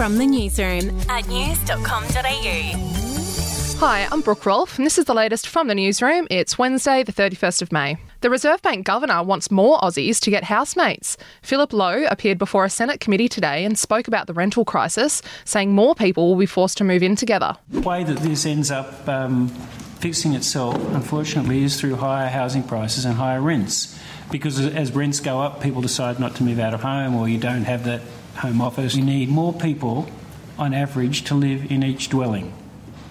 From the newsroom at news.com.au. Hi, I'm Brooke Rolfe, and this is the latest from the newsroom. It's Wednesday, the 31st of May. The Reserve Bank Governor wants more Aussies to get housemates. Philip Lowe appeared before a Senate committee today and spoke about the rental crisis, saying more people will be forced to move in together. The way that this ends up um, fixing itself, unfortunately, is through higher housing prices and higher rents. Because as rents go up, people decide not to move out of home or you don't have that home office. we need more people, on average, to live in each dwelling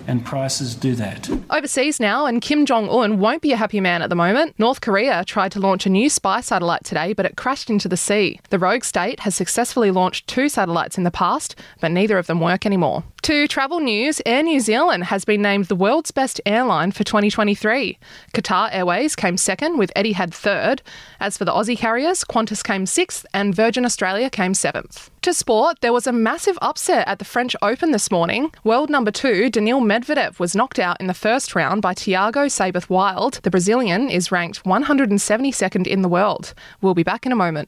and prices do that. Overseas now, and Kim Jong un won't be a happy man at the moment. North Korea tried to launch a new spy satellite today, but it crashed into the sea. The rogue state has successfully launched two satellites in the past, but neither of them work anymore. To travel news, Air New Zealand has been named the world's best airline for 2023. Qatar Airways came second, with Etihad third. As for the Aussie carriers, Qantas came sixth, and Virgin Australia came seventh. To sport, there was a massive upset at the French Open this morning. World number two, Daniil Medvedev, was knocked out in the first round by Thiago Seyboth Wild. The Brazilian is ranked 172nd in the world. We'll be back in a moment.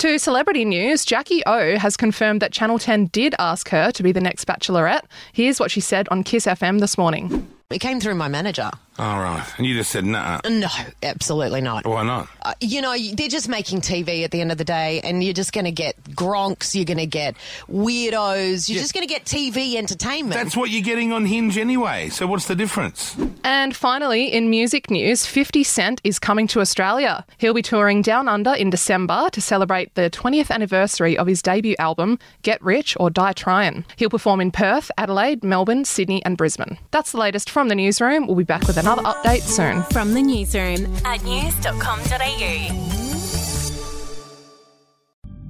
To celebrity news, Jackie O has confirmed that Channel 10 did ask her to be the next Bachelorette. Here's what she said on KIIS FM this morning. It came through my manager. All right. And you just said, nah. No, absolutely not. Why not? Uh, you know, they're just making TV at the end of the day, and you're just going to get gronks, you're going to get weirdos, you're Yeah. just going to get TV entertainment. That's what you're getting on Hinge anyway. So what's the difference? And finally, in music news, 50 Cent is coming to Australia. He'll be touring Down Under in December to celebrate the 20th anniversary of his debut album, Get Rich or Die Tryin'. He'll perform in Perth, Adelaide, Melbourne, Sydney, and Brisbane. That's the latest from the newsroom. We'll be back with another update soon. From the newsroom at news.com.au.